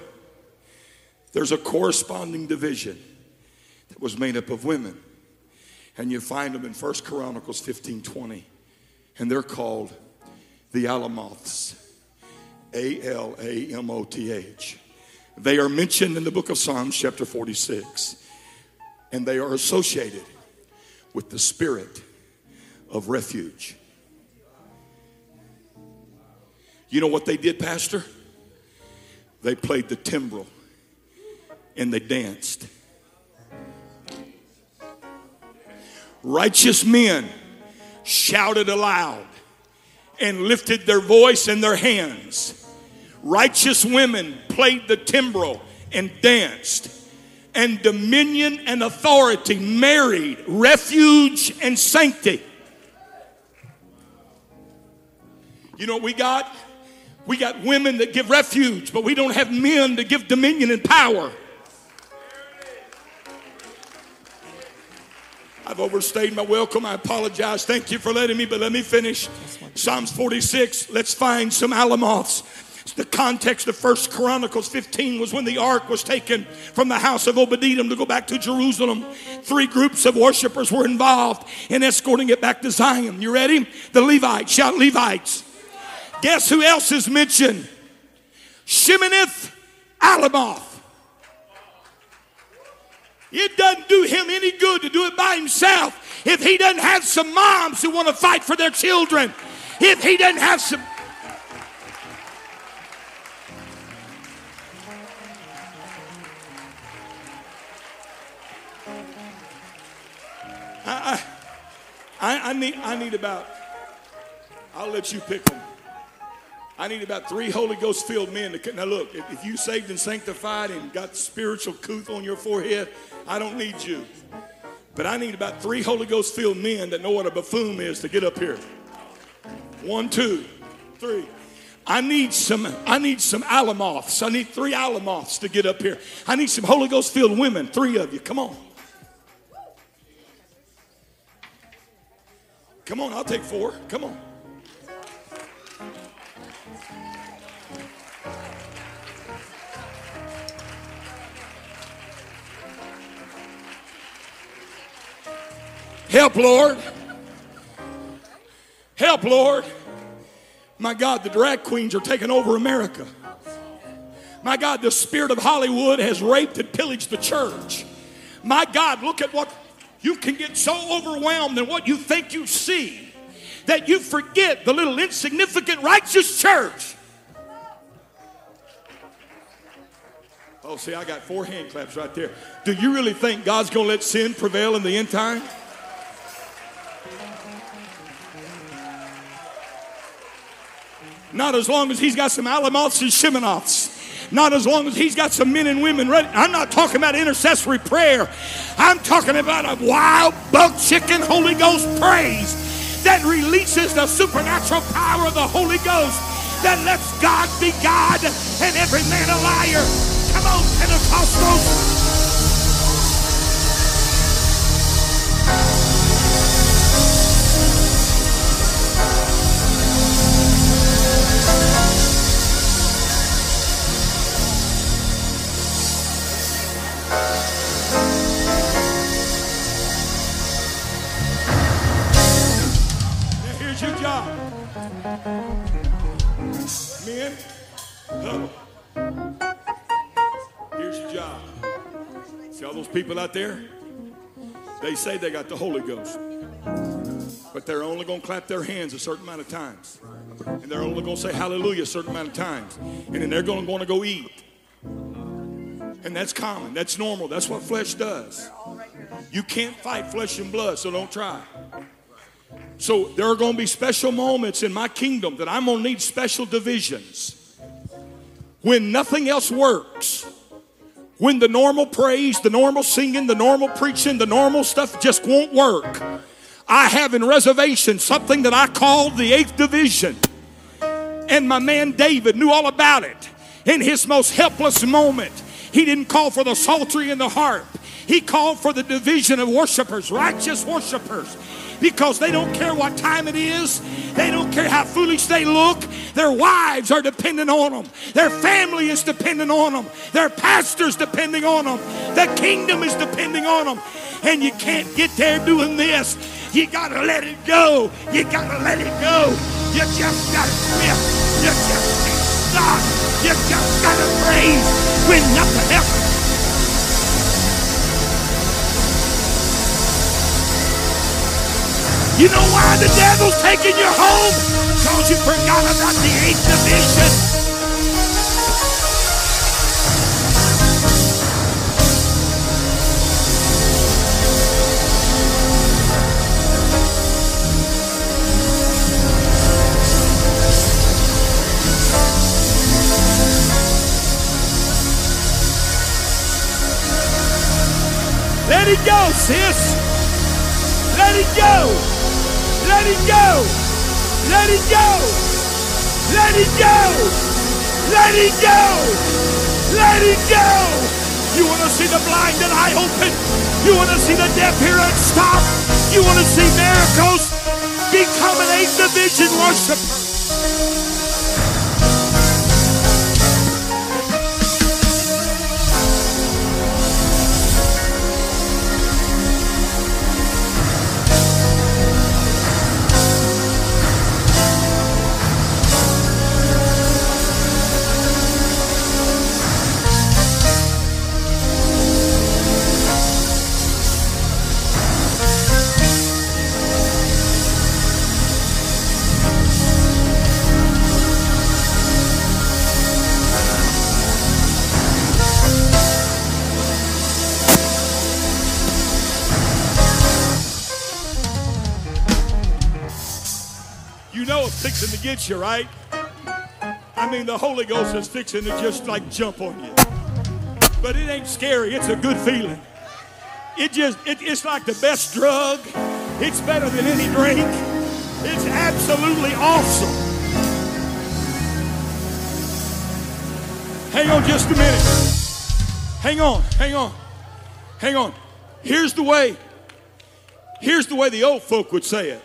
there's a corresponding division that was made up of women. And you find them in 1 Chronicles 15 20. And they're called the Alamoths. A L A M O T H. They are mentioned in the book of Psalms, chapter 46. And they are associated with the spirit of refuge. You know what they did, Pastor? They played the timbrel and they danced. Righteous men shouted aloud and lifted their voice and their hands. Righteous women played the timbrel and danced. And dominion and authority married refuge and sanctity. You know what we got? We got women that give refuge, but we don't have men to give dominion and power. I've overstayed my welcome. I apologize. Thank you for letting me, but let me finish. Psalms 46. Let's find some alamoths. The context of First Chronicles 15 was when the ark was taken from the house of Obadiah to go back to Jerusalem. Three groups of worshipers were involved in escorting it back to Zion. You ready? The Levites. Shout Levites. Guess who else is mentioned? Sheminith Alamoth. It doesn't do him any good to do it by himself if he doesn't have some moms who want to fight for their children. If he doesn't have some. I, I, need, I need about, I'll let you pick them. I need about three Holy Ghost filled men to. Now, look, if, if you saved and sanctified and got spiritual couth on your forehead, I don't need you. But I need about three Holy Ghost filled men that know what a buffoon is to get up here. One, two, three. I need some, I need some alamoths. I need three alamoths to get up here. I need some Holy Ghost filled women, three of you. Come on. Come on, I'll take four. Come on. Help, Lord. Help, Lord. My God, the drag queens are taking over America. My God, the spirit of Hollywood has raped and pillaged the church. My God, look at what you can get so overwhelmed in what you think you see that you forget the little insignificant righteous church. Oh, see, I got four hand claps right there. Do you really think God's going to let sin prevail in the end time? Not as long as he's got some Alamoths and Shimanoths. Not as long as he's got some men and women ready. I'm not talking about intercessory prayer. I'm talking about a wild buck chicken Holy Ghost praise that releases the supernatural power of the Holy Ghost that lets God be God and every man a liar. Come on, Pentecostals. People out there, they say they got the Holy Ghost, but they're only going to clap their hands a certain amount of times. And they're only going to say hallelujah a certain amount of times. And then they're going to go eat. And that's common. That's normal. That's what flesh does. You can't fight flesh and blood, so don't try. So there are going to be special moments in my kingdom that I'm going to need special divisions. When nothing else works, when the normal praise, the normal singing, the normal preaching, the normal stuff just won't work. I have in reservation something that I call the eighth division. And my man David knew all about it in his most helpless moment. He didn't call for the psaltery and the harp. He called for the division of worshipers, righteous worshipers because they don't care what time it is. They don't care how foolish they look. Their wives are dependent on them. Their family is dependent on them. Their pastor's depending on them. The kingdom is depending on them. And you can't get there doing this. You gotta let it go. You gotta let it go. You just gotta quit. You just stop. You just gotta praise when nothing else You know why the devil's taking you home? Because you forgot about the eighth division. Let it go, sis. Let it go. Let it go. Let it go. Let it go. Let it go. Let it go. You want to see the blinded eye open? You want to see the deaf hear and stop? You want to see miracles? Become an eighth division worshiper. Fixing get you, right? I mean, the Holy Ghost is fixing to just like jump on you. But it ain't scary, it's a good feeling. It just, it, it's like the best drug. It's better than any drink. It's absolutely awesome. Hang on just a minute. Hang on, hang on, hang on. Here's the way. Here's the way the old folk would say it.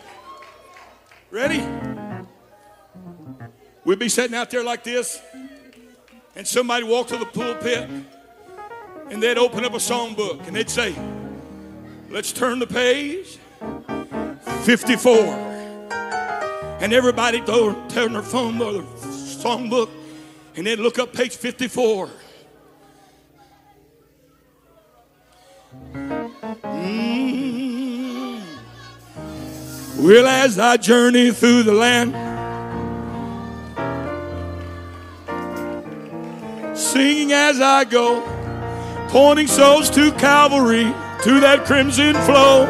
Ready? We'd be sitting out there like this, and somebody walk to the pulpit, and they'd open up a songbook, and they'd say, Let's turn the page. 54. And everybody would turn their phone or their songbook, and they'd look up page 54. Mm. Well, as I journey through the land, singing as I go, pointing souls to Calvary, to that crimson flow,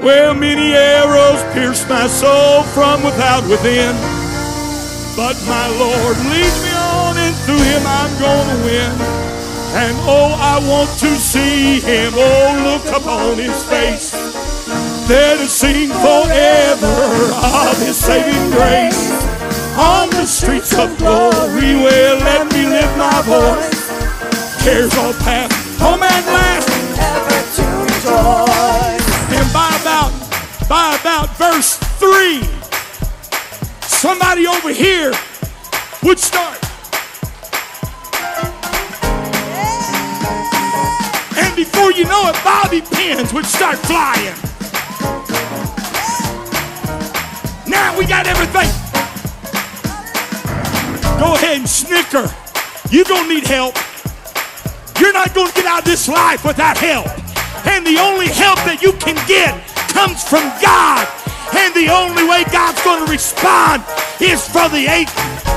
where many arrows pierce my soul from without within. But my Lord leads me on, and through him I'm gonna win. And oh, I want to see him, oh, look upon his face, there to sing forever of his saving grace on the streets of glory where let me lift my voice. Cares all past, home at last, ever to rejoice. And by about, by about verse three, somebody over here would start. And before you know it, bobby pins would start flying. Now we got everything. Go ahead and snicker. You don't need help. You're not going to get out of this life without help. And the only help that you can get comes from God. And the only way God's going to respond is for the eighth